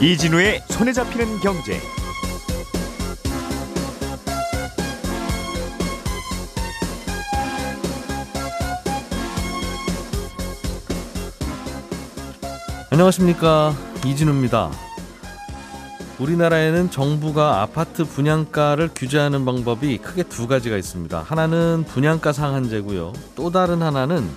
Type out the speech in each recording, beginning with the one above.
이진우의 손에 잡히는 경제. 안녕하십니까 이진우입니다. 우리나라에는 정부가 아파트 분양가를 규제하는 방법이 크게 두 가지가 있습니다. 하나는 분양가 상한제고요. 또 다른 하나는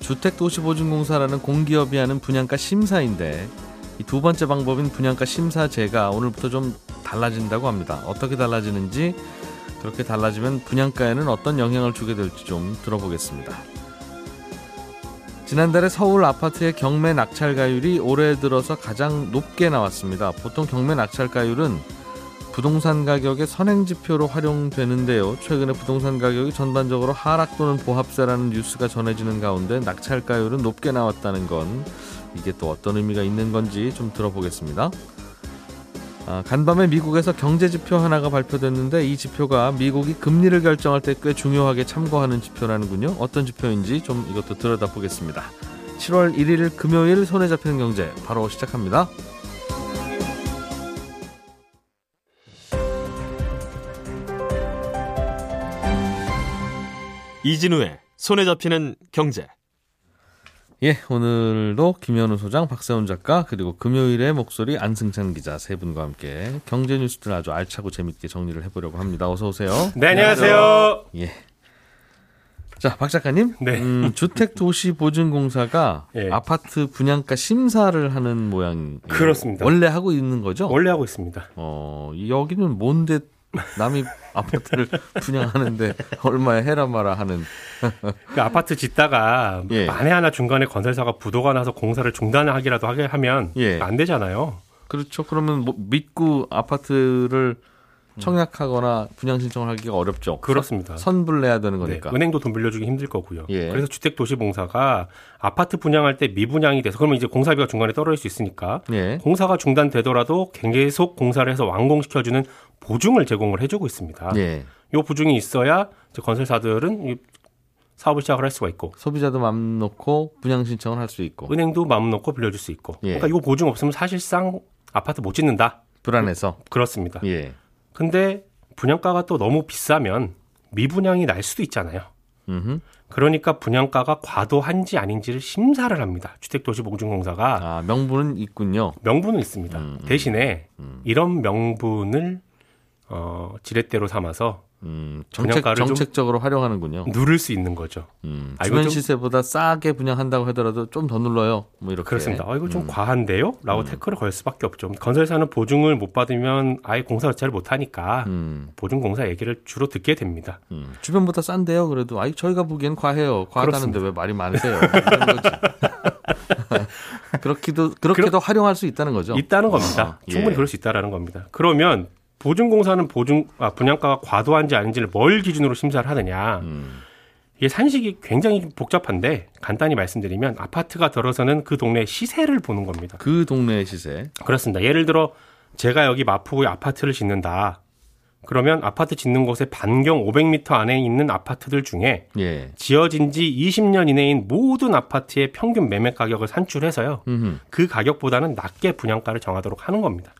주택도시보증공사라는 공기업이 하는 분양가 심사인데 이 두 번째 방법인 분양가 심사제가 오늘부터 좀 달라진다고 합니다. 어떻게 달라지는지 그렇게 달라지면 분양가에는 어떤 영향을 주게 될지 좀 들어보겠습니다. 지난달에 서울 아파트의 경매 낙찰가율이 올해 들어서 가장 높게 나왔습니다. 보통 경매 낙찰가율은 부동산 가격의 선행지표로 활용되는데요. 최근에 부동산 가격이 전반적으로 하락 또는 보합세라는 뉴스가 전해지는 가운데 낙찰가율은 높게 나왔다는 건 이게 또 어떤 의미가 있는 건지 좀 들어보겠습니다. 아, 간밤에 미국에서 경제 지표 하나가 발표됐는데 이 지표가 미국이 금리를 결정할 때 꽤 중요하게 참고하는 지표라는군요. 어떤 지표인지 좀 이것도 들여다보겠습니다. 7월 1일 금요일 손에 잡히는 경제 바로 시작합니다. 이진우의 손에 잡히는 경제. 예, 오늘도 김현우 소장, 박세훈 작가, 그리고 금요일의 목소리 안승찬 기자 세 분과 함께 경제 뉴스들 아주 알차고 재밌게 정리를 해보려고 합니다. 어서 오세요. 네, 안녕하세요. 예. 자, 박 작가님. 네. 음, 주택도시보증공사가 예. 아파트 분양가 심사를 하는 모양. 그렇습니다. 원래 하고 있는 거죠? 원래 하고 있습니다. 어, 여기는 뭔데 남이 아파트를 분양하는데 얼마에 해라 마라 하는. 그 아파트 짓다가 예. 만에 하나 중간에 건설사가 부도가 나서 공사를 중단하기라도 하게 하면 예. 안 되잖아요. 그렇죠. 그러면 뭐 믿고 아파트를 청약하거나 분양 신청을 하기가 어렵죠. 그렇습니다. 선, 불 내야 되는 네, 거니까. 은행도 돈 빌려주기 힘들 거고요. 예. 그래서 주택도시공사가 아파트 분양할 때 미분양이 돼서 그러면 이제 공사비가 중간에 떨어질 수 있으니까 예. 공사가 중단되더라도 계속 공사를 해서 완공시켜주는 보증을 제공을 해주고 있습니다. 예. 이 보증이 있어야 이제 건설사들은 이 사업을 시작을 할 수가 있고 소비자도 맘 놓고 분양 신청을 할 수 있고 은행도 마음 놓고 빌려줄 수 있고. 예. 그러니까 이거 보증 없으면 사실상 아파트 못 짓는다. 불안해서. 그렇습니다. 예. 근데 분양가가 또 너무 비싸면 미분양이 날 수도 있잖아요. 음흠. 그러니까 분양가가 과도한지 아닌지를 심사를 합니다. 주택도시보증공사가 아, 명분은 있군요. 명분은 있습니다. 음, 음. 대신에 이런 명분을 어, 지렛대로 삼아서 음, 정책, 정책적으로 활용하는군요. 누를 수 있는 거죠. 음, 아, 주변 시세보다 싸게 분양한다고 하더라도 좀 더 눌러요. 뭐 이렇게. 그렇습니다. 아, 이거 좀 음. 과한데요? 라고 태클을 걸 수밖에 없죠. 건설사는 보증을 못 받으면 아예 공사 자체를 못 하니까 음, 보증공사 얘기를 주로 듣게 됩니다. 음. 주변보다 싼데요. 그래도 아이 저희가 보기엔 과해요. 과하다는데. 왜 말이 많으세요? 그렇기도 그렇게도 활용할 수 있다는 거죠. 있다는 겁니다. 아, 예. 충분히 그럴 수 있다라는 겁니다. 그러면 보증공사는 보증 아, 분양가가 과도한지 아닌지를 뭘 기준으로 심사를 하느냐? 음, 이게 산식이 굉장히 복잡한데 간단히 말씀드리면 아파트가 들어서는 그 동네 시세를 보는 겁니다. 그 동네의 시세. 그렇습니다. 예를 들어 제가 여기 마포구에 아파트를 짓는다. 그러면 아파트 짓는 곳에 반경 500m 안에 있는 아파트들 중에 예. 지어진 지 20년 이내인 모든 아파트의 평균 매매 가격을 산출해서요. 음, 그 가격보다는 낮게 분양가를 정하도록 하는 겁니다.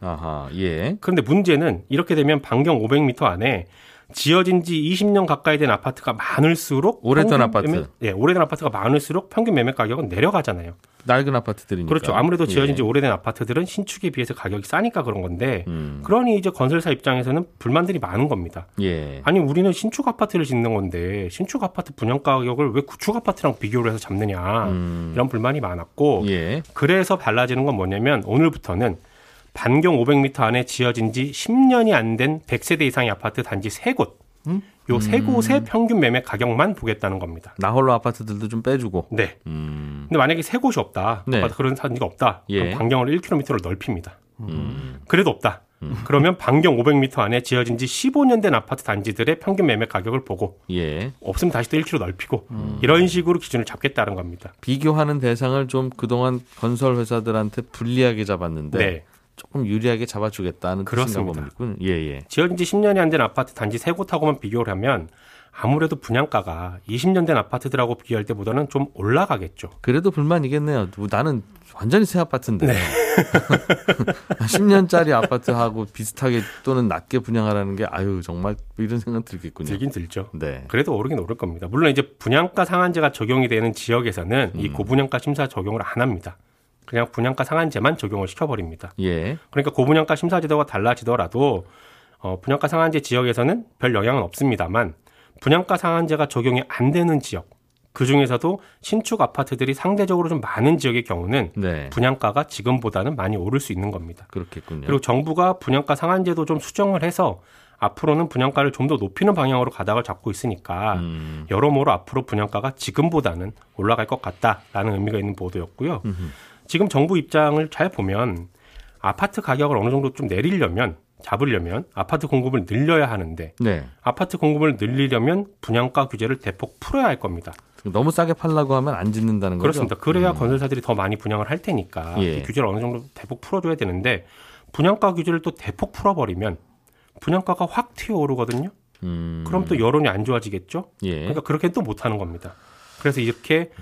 아하, 예. 그런데 문제는 이렇게 되면 반경 500m 안에 지어진 지 20년 가까이 된 아파트가 많을수록 오래된 아파트. 매매, 예, 오래된 아파트가 많을수록 평균 매매 가격은 내려가잖아요. 낡은 아파트들이니까. 그렇죠. 아무래도 지어진 지 예. 오래된 아파트들은 신축에 비해서 가격이 싸니까 그런 건데 음, 그러니 이제 건설사 입장에서는 불만들이 많은 겁니다. 예. 아니 우리는 신축 아파트를 짓는 건데 신축 아파트 분양 가격을 왜 구축 아파트랑 비교를 해서 잡느냐 음, 이런 불만이 많았고 예. 그래서 달라지는 건 뭐냐면 오늘부터는 반경 500m 안에 지어진 지 10년이 안 된 100세대 이상의 아파트 단지 3곳. 요세 곳의 평균 매매 가격만 보겠다는 겁니다. 나홀로 아파트들도 좀 빼주고. 네. 음, 근데 만약에 세 곳이 없다. 네. 아파트 그런 단지가 없다. 예. 그럼 반경을 1km로 넓힙니다. 음, 그래도 없다. 그러면 반경 500m 안에 지어진 지 15년 된 아파트 단지들의 평균 매매 가격을 보고 예. 없으면 다시 또 1km 넓히고 음. 이런 식으로 기준을 잡겠다는 겁니다. 비교하는 대상을 좀 그동안 건설 회사들한테 불리하게 잡았는데 네. 조금 유리하게 잡아주겠다는 그렇습니다. 봅니다. 예, 예. 지어진 지 10년이 안 된 아파트 단지 세 곳하고만 비교를 하면 아무래도 분양가가 20년 된 아파트들하고 비교할 때보다는 좀 올라가겠죠. 그래도 불만이겠네요. 뭐 나는 완전히 새 아파트인데 10년짜리 아파트하고 비슷하게 또는 낮게 분양하라는 게 아유 정말 이런 생각 들겠군요. 들긴 들죠. 네. 그래도 오르긴 오를 겁니다. 물론 이제 분양가 상한제가 적용이 되는 지역에서는 이 고분양가 심사 적용을 안 합니다. 그냥 분양가 상한제만 적용을 시켜버립니다. 예. 그러니까 고분양가 심사 제도가 달라지더라도 어, 분양가 상한제 지역에서는 별 영향은 없습니다만 분양가 상한제가 적용이 안 되는 지역 그 중에서도 신축 아파트들이 상대적으로 좀 많은 지역의 경우는 네. 분양가가 지금보다는 많이 오를 수 있는 겁니다. 그렇겠군요. 그리고 정부가 분양가 상한제도 좀 수정을 해서 앞으로는 분양가를 좀 더 높이는 방향으로 가닥을 잡고 있으니까 음. 여러모로 앞으로 분양가가 지금보다는 올라갈 것 같다라는 의미가 있는 보도였고요. 지금 정부 입장을 잘 보면 아파트 가격을 어느 정도 좀 내리려면 잡으려면 아파트 공급을 늘려야 하는데 네. 아파트 공급을 늘리려면 분양가 규제를 대폭 풀어야 할 겁니다. 너무 싸게 팔라고 하면 안 짓는다는 거죠. 그렇습니다. 그래야 건설사들이 더 많이 분양을 할 테니까 예. 이 규제를 어느 정도 대폭 풀어줘야 되는데 분양가 규제를 또 대폭 풀어버리면 분양가가 확 튀어오르거든요. 음. 그럼 또 여론이 안 좋아지겠죠. 예. 그러니까 그렇게 또 못하는 겁니다. 그래서 이렇게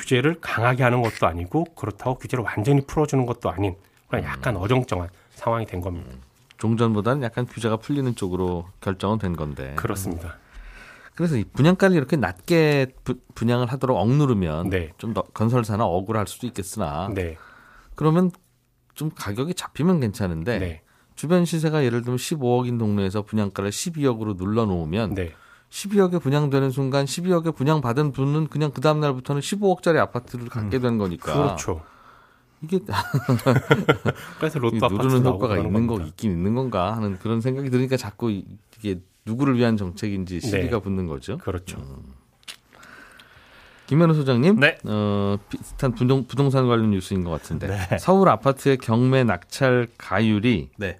규제를 강하게 하는 것도 아니고 그렇다고 규제를 완전히 풀어주는 것도 아닌 그냥 약간 어정쩡한 상황이 된 겁니다. 종전보다는 약간 규제가 풀리는 쪽으로 결정은 된 건데. 그렇습니다. 그래서 이 분양가를 이렇게 낮게 부- 분양을 하도록 억누르면 네. 좀더 건설사나 억울할 수도 있겠으나 네, 그러면 좀 가격이 잡히면 괜찮은데 네, 주변 시세가 예를 들면 15억인 동네에서 분양가를 12억으로 눌러 놓으면 네, 12억에 분양되는 순간 12억에 분양받은 분은 그냥 그 다음 날부터는 15억짜리 아파트를 갖게 되는 거니까 그렇죠. 이게 그래서 이 로또 아파트 누르는 효과가 있는 거 겁니다. 있긴 있는 건가 하는 그런 생각이 드니까 자꾸 이- 이게 누구를 위한 정책인지 시비가 네. 붙는 거죠. 그렇죠. 김현우 소장님, 네. 어, 비슷한 부동, 부동산 관련 뉴스인 것 같은데 네. 서울 아파트의 경매 낙찰 가율이 네,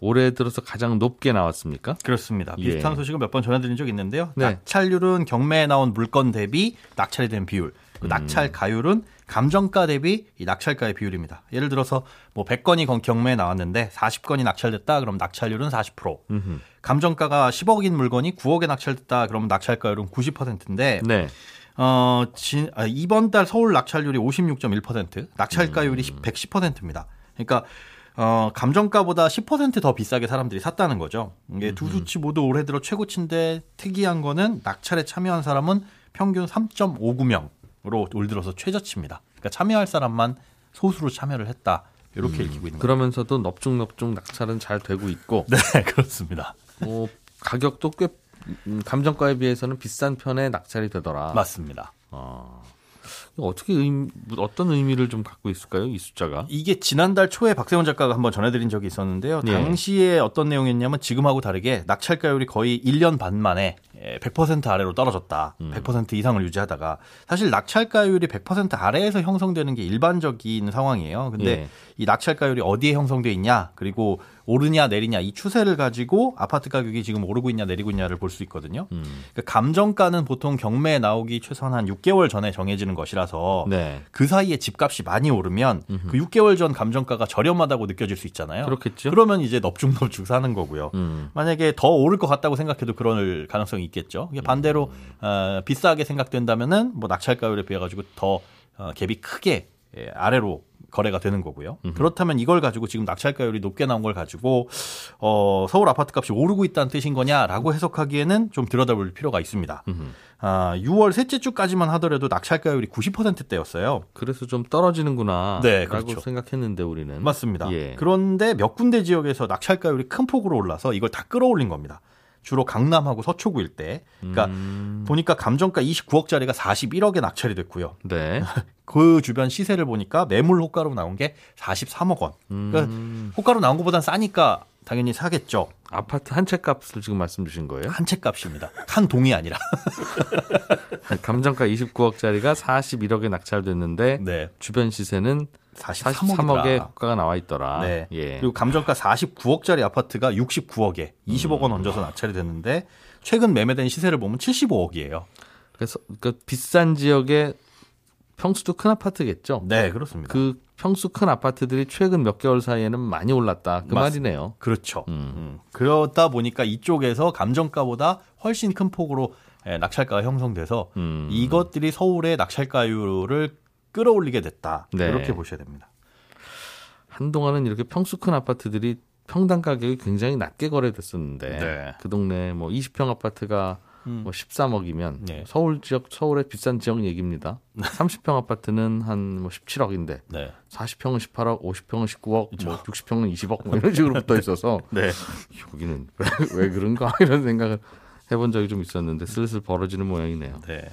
올해 들어서 가장 높게 나왔습니까? 그렇습니다. 예. 비슷한 소식을 몇 번 전해드린 적이 있는데요. 네. 낙찰률은 경매에 나온 물건 대비 낙찰이 된 비율, 그 음. 낙찰 가율은 감정가 대비 이 낙찰가의 비율입니다. 예를 들어서 뭐 100건이 경매에 나왔는데 40건이 낙찰됐다, 그럼 낙찰률은 40%. 음흠. 감정가가 10억인 물건이 9억에 낙찰됐다, 그러면 낙찰가율은 90%인데 네. 어, 진, 아, 이번 달 서울 낙찰률이 56.1%, 낙찰가율이 음. 110%입니다. 그러니까 어, 감정가보다 10%더 비싸게 사람들이 샀다는 거죠. 이게 두 수치 모두 올해 들어 최고치인데 특이한 거는 낙찰에 참여한 사람은 평균 3.59명으로 올 들어서 최저치입니다. 그러니까 참여할 사람만 소수로 참여를 했다. 이렇게 읽히고 있는. 그러면서도 넙죽넙죽 낙찰은 잘 되고 있고 네, 그렇습니다. 뭐 가격도 꽤 음, 감정가에 비해서는 비싼 편에 낙찰이 되더라. 맞습니다. 어. 어떻게 의미, 어떤 의미를 좀 갖고 있을까요? 이 숫자가? 이게 지난달 초에 박세훈 작가가 한번 전해드린 적이 있었는데요. 예. 당시에 어떤 내용이었냐면 지금하고 다르게 낙찰가율이 거의 1년 반 만에 100% 아래로 떨어졌다. 음. 100% 이상을 유지하다가 사실 낙찰가율이 100% 아래에서 형성되는 게 일반적인 상황이에요. 근데 예. 이 낙찰가율이 어디에 형성돼 있냐, 그리고 오르냐 내리냐 이 추세를 가지고 아파트 가격이 지금 오르고 있냐 내리고 있냐를 볼 수 있거든요. 음. 그러니까 감정가는 보통 경매에 나오기 최소한 한 6개월 전에 정해지는 것이라서 네. 그 사이에 집값이 많이 오르면 그 6개월 전 감정가가 저렴하다고 느껴질 수 있잖아요. 그렇겠죠. 그러면 이제 넙죽넙죽 사는 거고요. 음. 만약에 더 오를 것 같다고 생각해도 그럴 가능성이 있겠죠. 반대로 어, 비싸게 생각된다면은 뭐 낙찰가율에 비해 가지고 더 어, 갭이 크게 예, 아래로 거래가 되는 거고요. 그렇다면 이걸 가지고 지금 낙찰가율이 높게 나온 걸 가지고 어, 서울 아파트 값이 오르고 있다는 뜻인 거냐라고 해석하기에는 좀 들여다볼 필요가 있습니다. 아, 6월 셋째 주까지만 하더라도 낙찰가율이 90%대였어요. 그래서 좀 떨어지는구나. 네, 그렇죠. 생각했는데 우리는. 맞습니다. 예. 그런데 몇 군데 지역에서 낙찰가율이 큰 폭으로 올라서 이걸 다 끌어올린 겁니다. 주로 강남하고 서초구 일대. 그러니까 음. 보니까 감정가 29억짜리가 41억에 낙찰이 됐고요. 네. 그 주변 시세를 보니까 매물 호가로 나온 게 43억 원. 그러니까 음. 호가로 나온 것보단 싸니까 당연히 사겠죠. 아파트 한 채 값을 지금 말씀 주신 거예요? 한 채 값입니다. 한 동이 아니라. 감정가 29억짜리가 41억에 낙찰됐는데 네. 주변 시세는 43억에 43억의 호가가 나와 있더라. 네. 예. 그리고 감정가 49억짜리 아파트가 69억에 20억 원 얹어서 낙찰이 됐는데 최근 매매된 시세를 보면 75억이에요. 그래서 그 비싼 지역에 평수도 큰 아파트겠죠. 네, 그렇습니다. 그 평수 큰 아파트들이 최근 몇 개월 사이에는 많이 올랐다. 그 맞습니다. 말이네요. 그렇죠. 음. 음. 그러다 보니까 이쪽에서 감정가보다 훨씬 큰 폭으로 예, 낙찰가가 형성돼서 음. 이것들이 서울의 낙찰가율을 끌어올리게 됐다. 네. 이렇게 보셔야 됩니다. 한동안은 이렇게 평수 큰 아파트들이 평당 가격이 굉장히 낮게 거래됐었는데 네. 그 동네 뭐 20평 아파트가 음. 뭐 13억이면 네. 서울 지역 서울의 비싼 지역 얘기입니다. 30평 아파트는 한 뭐 17억인데 네. 40평은 18억, 50평은 19억, 뭐 60평은 20억 뭐 이런 식으로 붙어 있어서 네. 여기는 왜, 왜 그런가 이런 생각을 해본 적이 좀 있었는데 슬슬 벌어지는 모양이네요. 네.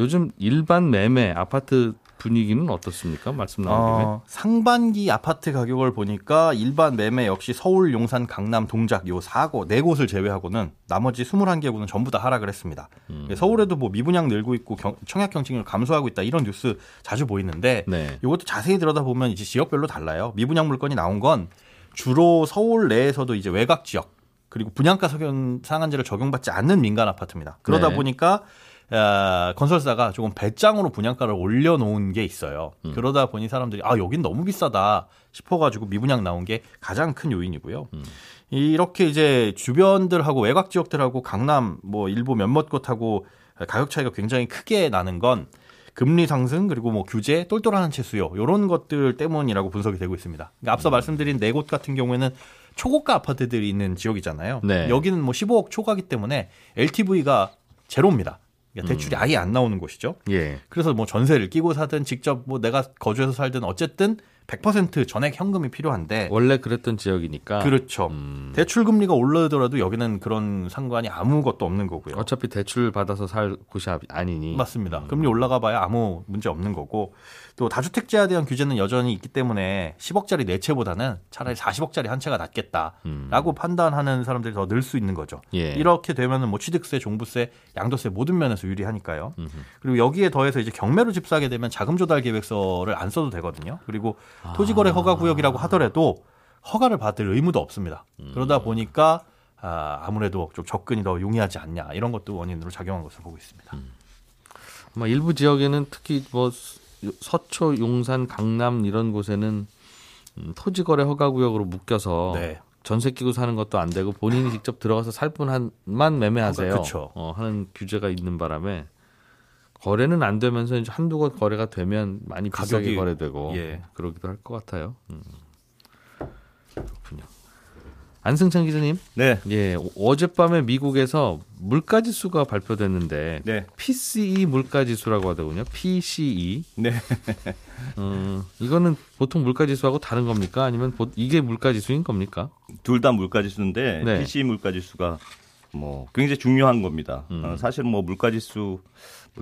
요즘 일반 매매 아파트 분위기는 어떻습니까? 말씀 나온 김에. 어, 상반기 아파트 가격을 보니까 일반 매매 역시 서울, 용산, 강남, 동작 요 4곳, 네 곳을 제외하고는 나머지 21개구는 전부 다 하락을 했습니다. 음. 서울에도 뭐 미분양 늘고 있고 경- 청약 경쟁률 감소하고 있다 이런 뉴스 자주 보이는데 네. 이것도 자세히 들여다보면 이제 지역별로 달라요. 미분양 물건이 나온 건 주로 서울 내에서도 이제 외곽 지역 그리고 분양가 상한제를 적용받지 않는 민간 아파트입니다. 그러다 네. 보니까 아, 건설사가 조금 배짱으로 분양가를 올려놓은 게 있어요. 음. 그러다 보니 사람들이 아 여긴 너무 비싸다 싶어가지고 미분양 나온 게 가장 큰 요인이고요. 음. 이렇게 이제 주변들하고 외곽 지역들하고 강남 뭐 일부 몇몇 곳하고 가격 차이가 굉장히 크게 나는 건 금리 상승 그리고 뭐 규제 똘똘한 채 수요 이런 것들 때문이라고 분석이 되고 있습니다. 그러니까 앞서 말씀드린 네 곳 같은 경우에는 초고가 아파트들이 있는 지역이잖아요. 네. 여기는 뭐 15억 초과기 때문에 LTV가 제로입니다. 그러니까 대출이 아예 안 나오는 곳이죠. 예. 그래서 뭐 전세를 끼고 사든 직접 뭐 내가 거주해서 살든 어쨌든 100% 전액 현금이 필요한데 원래 그랬던 지역이니까 그렇죠. 음. 대출 금리가 올라더라도 여기는 그런 상관이 아무것도 없는 거고요. 어차피 대출 받아서 살 곳이 아- 아니니. 맞습니다. 금리 올라가 봐야 아무 문제 없는 거고 또 다주택자에 대한 규제는 여전히 있기 때문에 10억짜리 네 채보다는 차라리 40억짜리 한 채가 낫겠다라고 판단하는 사람들이 더 늘 수 있는 거죠. 예. 이렇게 되면은 뭐 취득세, 종부세, 양도세 모든 면에서 유리하니까요. 그리고 여기에 더해서 이제 경매로 집 사게 되면 자금 조달 계획서를 안 써도 되거든요. 그리고 토지거래 허가 구역이라고 하더라도 허가를 받을 의무도 없습니다. 그러다 보니까 아, 아무래도 좀 접근이 더 용이하지 않냐 이런 것도 원인으로 작용한 것으로 보고 있습니다. 아마 일부 지역에는 특히 뭐 서초, 용산, 강남 이런 곳에는 음, 토지 거래 허가 구역으로 묶여서 네. 전세 끼고 사는 것도 안 되고 본인이 직접 들어가서 살 분만 매매하세요. 그쵸. 어, 하는 규제가 있는 바람에 거래는 안 되면서 이제 한두 곳 거래가 되면 많이 비싸게 가격이- 거래되고 예. 그러기도 할 것 같아요. 음. 그렇군요. 안승찬 기자님, 네. 예, 어- 어젯밤에 미국에서 물가 지수가 발표됐는데 네. PCE 물가 지수라고 하더군요. PCE. 네. 음, 이거는 보통 물가 지수하고 다른 겁니까? 아니면 보- 이게 물가 지수인 겁니까? 둘 다 물가 지수인데 네. PCE 물가 지수가 뭐 굉장히 중요한 겁니다. 음. 어, 사실 뭐 물가 지수 뭐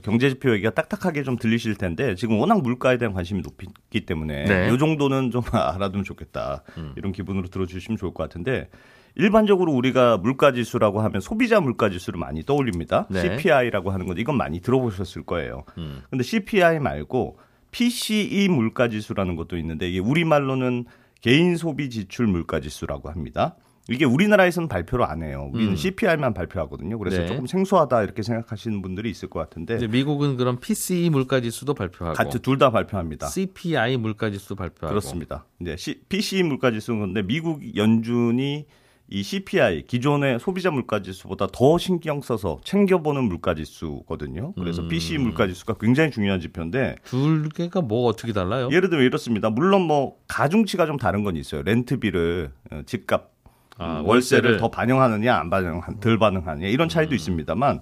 경제 지표 얘기가 딱딱하게 좀 들리실 텐데 지금 워낙 물가에 대한 관심이 높기 때문에 네. 이 정도는 좀 알아두면 좋겠다 음. 이런 기분으로 들어주시면 좋을 것 같은데 일반적으로 우리가 물가 지수라고 하면 소비자 물가 지수를 많이 떠올립니다. 네. CPI라고 하는 건 이건 많이 들어보셨을 거예요. 음. 근데 CPI 말고 PCE 물가 지수라는 것도 있는데 이게 우리말로는 개인 소비 지출 물가 지수라고 합니다. 이게 우리나라에서는 발표를 안 해요. 우리는 음. CPI만 발표하거든요. 그래서 네. 조금 생소하다 이렇게 생각하시는 분들이 있을 것 같은데 미국은 그럼 PCE 물가지수도 발표하고 같이 둘 다 발표합니다. CPI 물가지수도 발표하고 그렇습니다. 이제 C, PCE 물가지수는 건데 미국 연준이 이 CPI 기존의 소비자 물가지수보다 더 신경 써서 챙겨보는 물가지수거든요. 그래서 음. PCE 물가지수가 굉장히 중요한 지표인데 둘 개가 뭐 어떻게 달라요? 예를 들면 이렇습니다. 물론 뭐 가중치가 좀 다른 건 있어요. 렌트비를 어, 집값 아, 음, 월세를. 더 반영하느냐 안 반영 덜 반영하느냐 이런 차이도 있습니다만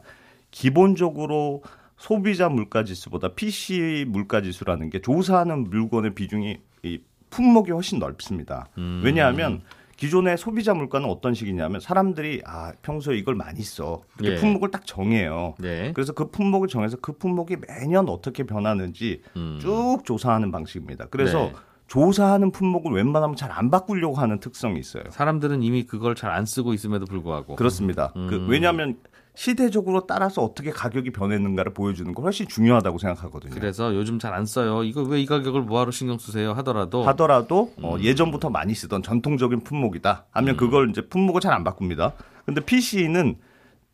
기본적으로 소비자 물가 지수보다 PC 물가 지수라는 게 조사하는 물건의 비중이 이 품목이 훨씬 넓습니다. 음. 왜냐하면 기존의 소비자 물가는 어떤 식이냐면 사람들이 아 평소에 이걸 많이 써 이렇게 예. 품목을 딱 정해요. 네. 그래서 그 품목을 정해서 그 품목이 매년 어떻게 변하는지 음. 쭉 조사하는 방식입니다. 그래서 네. 조사하는 품목을 웬만하면 잘 안 바꾸려고 하는 특성이 있어요. 사람들은 이미 그걸 잘 안 쓰고 있음에도 불구하고 그렇습니다. 음. 그 왜냐하면 시대적으로 따라서 어떻게 가격이 변했는가를 보여주는 거 훨씬 중요하다고 생각하거든요. 그래서 요즘 잘 안 써요. 이거 왜 이 가격을 뭐하러 신경 쓰세요? 하더라도 하더라도 음. 어, 예전부터 많이 쓰던 전통적인 품목이다 하면 그걸 이제 품목을 잘 안 바꿉니다. 근데 PC는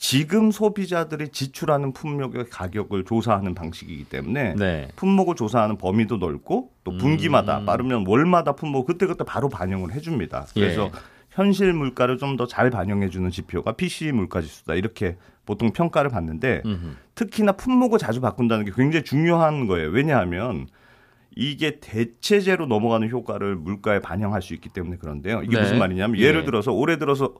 지금 소비자들이 지출하는 품목의 가격을 조사하는 방식이기 때문에 네. 품목을 조사하는 범위도 넓고 또 분기마다 음. 빠르면 월마다 품목 그때그때 바로 반영을 해줍니다. 그래서 예. 현실 물가를 좀 더 잘 반영해 주는 지표가 PCE 물가 지수다. 이렇게 보통 평가를 받는데 음흠. 특히나 품목을 자주 바꾼다는 게 굉장히 중요한 거예요. 왜냐하면 이게 대체제로 넘어가는 효과를 물가에 반영할 수 있기 때문에 그런데요. 이게 네. 무슨 말이냐면 예를 예. 들어서 올해 들어서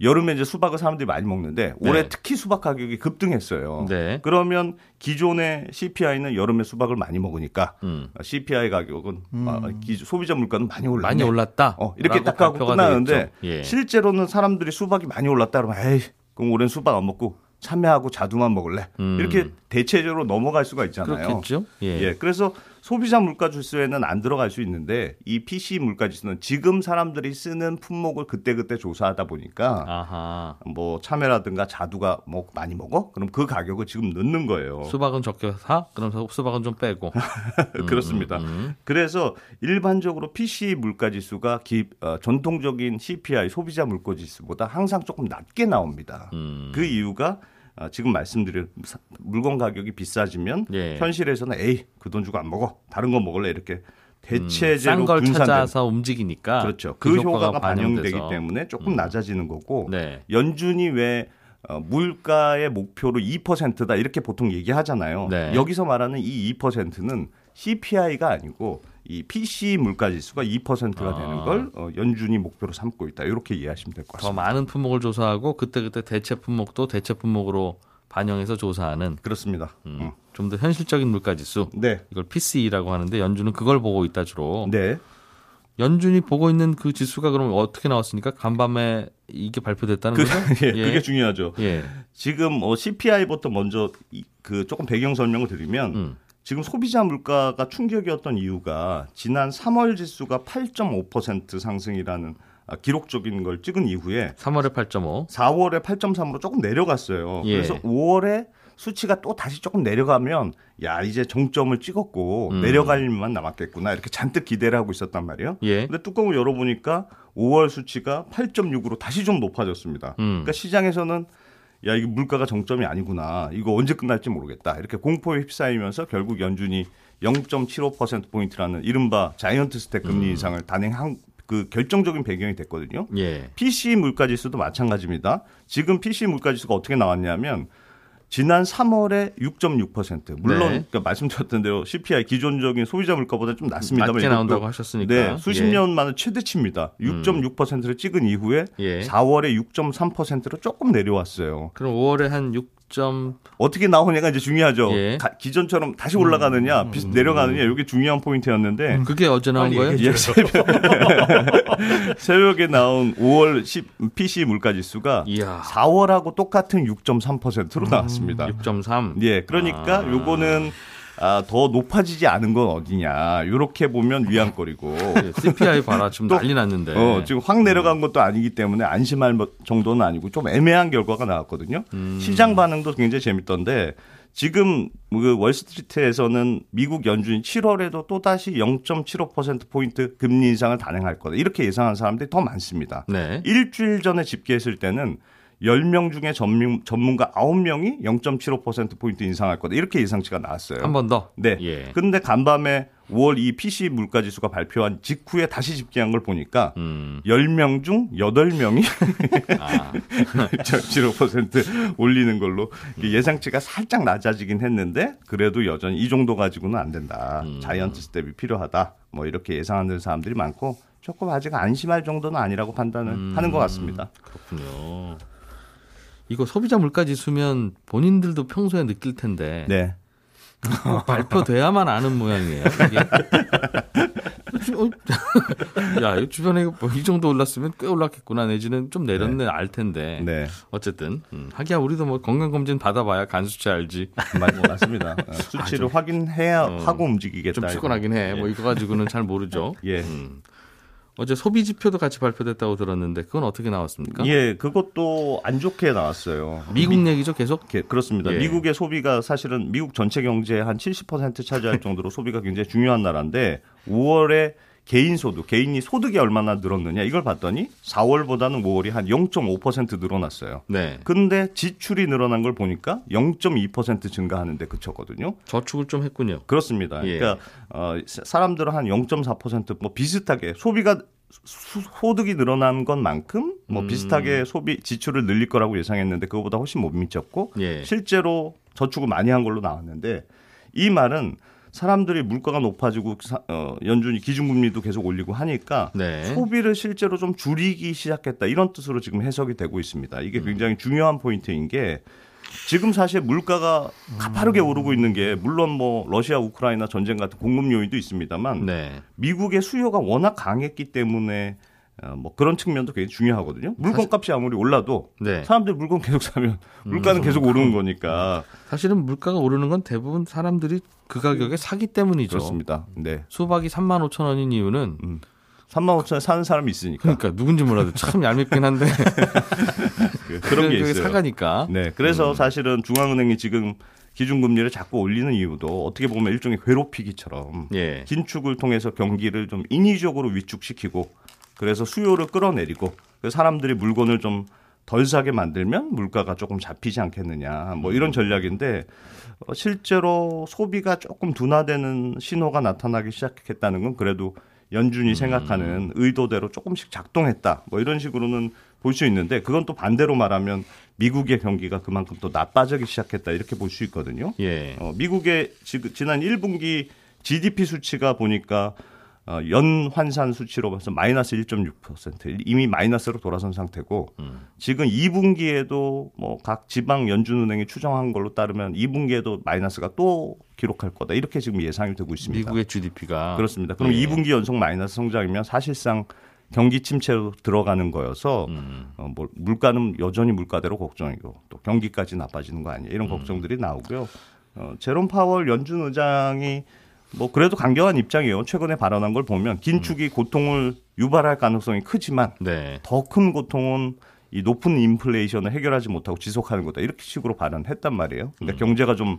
여름에 이제 수박을 사람들이 많이 먹는데 올해 네. 특히 수박 가격이 급등했어요. 네. 그러면 기존의 CPI는 여름에 수박을 많이 먹으니까 음. CPI 가격은 아, 기- 소비자 물가는 많이 올랐네. 많이 올랐다. 어, 이렇게 딱 하고 끝나는데. 예. 실제로는 사람들이 수박이 많이 올랐다 그러면 에이 그럼 올해는 수박 안 먹고 참외하고 자두만 먹을래 음. 이렇게 대체적으로 넘어갈 수가 있잖아요. 그렇겠죠. 예. 예, 그래서 소비자 물가 지수에는 안 들어갈 수 있는데 이 PC 물가 지수는 지금 사람들이 쓰는 품목을 그때그때 조사하다 보니까 아하. 뭐 참외라든가 자두가 뭐 많이 먹어? 그럼 그 가격을 지금 넣는 거예요. 수박은 적게 사? 그럼 수박은 좀 빼고. 음, 그렇습니다. 음, 음. 그래서 일반적으로 PC 물가 지수가 기- 어, 전통적인 CPI 소비자 물가 지수보다 항상 조금 낮게 나옵니다. 음. 그 이유가 어, 지금 말씀드린 사- 물건 가격이 비싸지면 예. 현실에서는 에이 그 돈 주고 안 먹어 다른 거 먹을래 이렇게 대체제로 음, 싼걸 분산된 찾아서 움직이니까 그렇죠. 그, 효과가, 반영되기 반영돼서. 때문에 조금 음. 낮아지는 거고 네. 연준이 왜 어, 물가의 목표로 2%다 이렇게 보통 얘기하잖아요. 네. 여기서 말하는 이 2%는 CPI가 아니고 이 PC 물가 지수가 2%가 아. 되는 걸 어, 연준이 목표로 삼고 있다. 이렇게 이해하시면 될것더 같습니다. 많은 품목을 조사하고 그때그때 대체 품목도 대체 품목으로 반영해서 조사하는 그렇습니다. 음. 좀더 현실적인 물가 지수. 네. 이걸 PC라고 하는데 연준은 그걸 보고 있다 주로. 네. 연준이 보고 있는 그 지수가 그럼 어떻게 나왔습니까? 간밤에 이게 발표됐다는 그, 거죠? 예, 그게 중요하죠. 예. 지금 어, CPI부터 먼저 이- 그 조금 배경 설명을 드리면 음. 지금 소비자 물가가 충격이었던 이유가 지난 3월 지수가 8.5% 상승이라는 아, 기록적인 걸 찍은 이후에 3월에 8.5. 4월에 8.3으로 조금 내려갔어요. 예. 그래서 5월에 수치가 또 다시 조금 내려가면 야 이제 정점을 찍었고 음. 내려갈 일만 남았겠구나 이렇게 잔뜩 기대를 하고 있었단 말이에요. 예. 근데 뚜껑을 열어보니까 5월 수치가 8.6으로 다시 좀 높아졌습니다. 음. 그러니까 시장에서는 야 이거 물가가 정점이 아니구나 이거 언제 끝날지 모르겠다 이렇게 공포에 휩싸이면서 결국 연준이 0.75% 포인트라는 이른바 자이언트 스텝 금리 음. 인상을 단행한 그 결정적인 배경이 됐거든요. 예. PCE 물가지수도 마찬가지입니다. 지금 PCE 물가지수가 어떻게 나왔냐면 지난 3월에 6.6% 물론 네. 그러니까 말씀드렸던 대로 CPI 기존적인 소비자 물가보다 좀 낮습니다만 낮게 나온다고 하셨으니까. 네, 수십 예. 년 만에 최대치입니다. 6.6%를 찍은 이후에 예. 4월에 6.3%로 조금 내려왔어요. 그럼 5월에 한 6. 어떻게 나오냐가 이제 중요하죠. 예. 음. 가- 기존처럼 다시 올라가느냐, 비- 내려가느냐, 이게 중요한 포인트였는데 그게 어제 나온 거예요? 예, 새벽, 새벽에 나온 5월 10 PC 물가 지수가 이야. 4월하고 똑같은 6.3%로 나왔습니다. 6.3. 예, 그러니까 아. 요거는 아, 더 높아지지 않은 건 어디냐. 이렇게 보면 위안거리고. 예, CPI 봐라 지금 또- 난리 났는데. 어, 지금 확 내려간 것도 아니기 때문에 안심할 뭐- 정도는 아니고 좀 애매한 결과가 나왔거든요. 음. 시장 반응도 굉장히 재밌던데 지금 그 월스트리트에서는 미국 연준이 7월에도 또다시 0.75% 포인트 금리 인상을 단행할 거다. 이렇게 예상한 사람들이 더 많습니다. 네. 일주일 전에 집계했을 때는 10명 중에 전문, 전문가 9명이 0.75%포인트 인상할 거다. 이렇게 예상치가 나왔어요. 한 번 더. 네. 예. 그런데 간밤에 5월 이 PC 물가 지수가 발표한 직후에 다시 집계한 걸 보니까 음. 10명 중 8명이 아. 0.75% 올리는 걸로 이게 예상치가 살짝 낮아지긴 했는데 그래도 여전히 이 정도 가지고는 안 된다. 음. 자이언트 스텝이 필요하다. 뭐 이렇게 예상하는 사람들이 많고 조금 아직 안심할 정도는 아니라고 판단을 음. 하는 것 같습니다. 그렇군요. 이거 소비자 물가 지수면 본인들도 평소에 느낄 텐데 네. 발표돼야만 아는 모양이에요. 이게. 어, 야, 이거 주변에 뭐이 정도 올랐으면 꽤 올랐겠구나 내지는 좀 내렸네 알 텐데. 네. 어쨌든 음, 하기야 우리도 뭐 건강 검진 받아봐야 간 수치 알지. 맞, 맞습니다. 어, 수치를 확인해야 어, 하고 움직이겠다. 좀. 피곤하긴 해. 뭐 이거 가지고는 잘 모르죠. 예. 음. 어제 소비 지표도 같이 발표됐다고 들었는데 그건 어떻게 나왔습니까? 예, 그것도 안 좋게 나왔어요. 미국 얘기죠, 계속. 게- 그렇습니다. 예. 미국의 소비가 사실은 미국 전체 경제의 한 70% 차지할 정도로 소비가 굉장히 중요한 나라인데 5월에 개인 소득, 개인이 소득이 얼마나 늘었느냐 이걸 봤더니 4월보다는 5월이 한 0.5% 늘어났어요. 네. 근데 지출이 늘어난 걸 보니까 0.2% 증가하는데 그쳤거든요. 저축을 좀 했군요. 그렇습니다. 예. 그러니까 어, 사- 사람들은 한 0.4%뭐 비슷하게 소비가 수- 소득이 늘어난 것만큼 뭐 음. 비슷하게 소비 지출을 늘릴 거라고 예상했는데 그거보다 훨씬 못 미쳤고 예. 실제로 저축을 많이 한 걸로 나왔는데 이 말은 사람들이 물가가 높아지고 사- 어, 연준이 기준금리도 계속 올리고 하니까 네. 소비를 실제로 좀 줄이기 시작했다 이런 뜻으로 지금 해석이 되고 있습니다. 음. 이게 굉장히 중요한 포인트인 게 지금 사실 물가가 가파르게 오르고 있는 게 물론 뭐 러시아 우크라이나 전쟁 같은 공급 요인도 있습니다만 네. 미국의 수요가 워낙 강했기 때문에 어, 뭐 그런 측면도 굉장히 중요하거든요. 물건 값이 아무리 올라도 네. 음. 사람들이 물건 계속 사면 물가는 계속 오르는 거니까 사실은 물가가 오르는 건 대부분 사람들이 그 가격에 사기 때문이죠. 그렇습니다. 네. 수박이 3만 5천 원인 이유는 3만 5천에 사는 사람이 있으니까 그러니까 누군지 몰라도 참 얄밉긴 한데 그- 그런 게 있어요. 사가니까. 네. 그래서 사실은 중앙은행이 지금 기준금리를 자꾸 올리는 이유도 어떻게 보면 일종의 괴롭히기처럼 예. 긴축을 통해서 경기를 좀 인위적으로 위축시키고 그래서 수요를 끌어내리고 그래서 사람들이 물건을 좀 덜 사게 만들면 물가가 조금 잡히지 않겠느냐 뭐 이런 전략인데 어, 실제로 소비가 조금 둔화되는 신호가 나타나기 시작했다는 건 그래도 연준이 생각하는 의도대로 조금씩 작동했다 뭐 이런 식으로는 볼 수 있는데 그건 또 반대로 말하면 미국의 경기가 그만큼 또 나빠지기 시작했다 이렇게 볼 수 있거든요. 예. 어, 미국의 지금 지난 1분기 GDP 수치가 보니까 어, 연 환산 수치로 봐서 마이너스 1.6% 이미 마이너스로 돌아선 상태고 지금 2분기에도 뭐 각 지방 연준은행이 추정한 걸로 따르면 2분기에도 마이너스가 또 기록할 거다 이렇게 지금 예상이 되고 있습니다. 미국의 GDP가 그렇습니다. 그럼 예. 2분기 연속 마이너스 성장이면 사실상 경기 침체로 들어가는 거여서 음. 어, 뭐 물가는 여전히 물가대로 걱정이고 또 경기까지 나빠지는 거 아니냐 음. 이런 걱정들이 나오고요. 어, 제롬 파월 연준 의장이 뭐 그래도 강경한 입장이에요. 최근에 발언한 걸 보면 긴축이 고통을 유발할 가능성이 크지만 네. 더큰 고통은 이 높은 인플레이션을 해결하지 못하고 지속하는 거다. 이렇게 식으로 발언했단 말이에요. 그러니까 음. 경제가 좀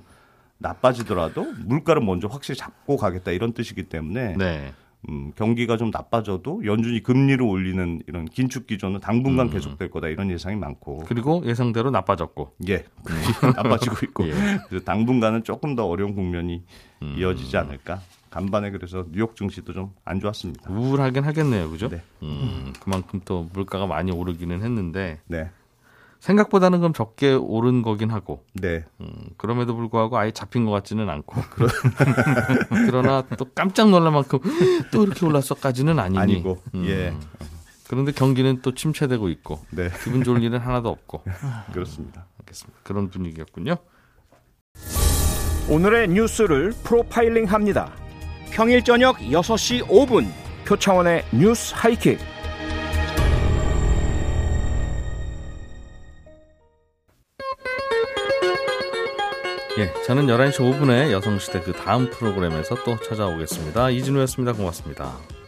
나빠지더라도 물가를 먼저 확실히 잡고 가겠다 이런 뜻이기 때문에 네. 음, 경기가 좀 나빠져도 연준이 금리를 올리는 이런 긴축 기조는 당분간 음. 계속될 거다 이런 예상이 많고 그리고 예상대로 나빠졌고. 예 나빠지고 있고 예. 그래서 당분간은 조금 더 어려운 국면이 음. 이어지지 않을까 간밤에 그래서 뉴욕 증시도 좀 안 좋았습니다. 우울하긴 하겠네요. 그죠? 네. 음, 그만큼 또 물가가 많이 오르기는 했는데 네, 생각보다는 그럼 적게 오른 거긴 하고 네, 음, 그럼에도 불구하고 아예 잡힌 것 같지는 않고 그러나 또 깜짝 놀랄 만큼 또 이렇게 올랐어까지는 아니니 아니고 음. 예, 그런데 경기는 또 침체되고 있고 네 기분 좋을 일은 하나도 없고 그렇습니다. 알겠습니다. 그런 분위기였군요. 오늘의 뉴스를 프로파일링 합니다. 평일 저녁 6시 5분 표창원의 뉴스 하이킥. 예, 저는 11시 5분에 여성시대 그 다음 프로그램에서 또 찾아오겠습니다. 이진우였습니다. 고맙습니다.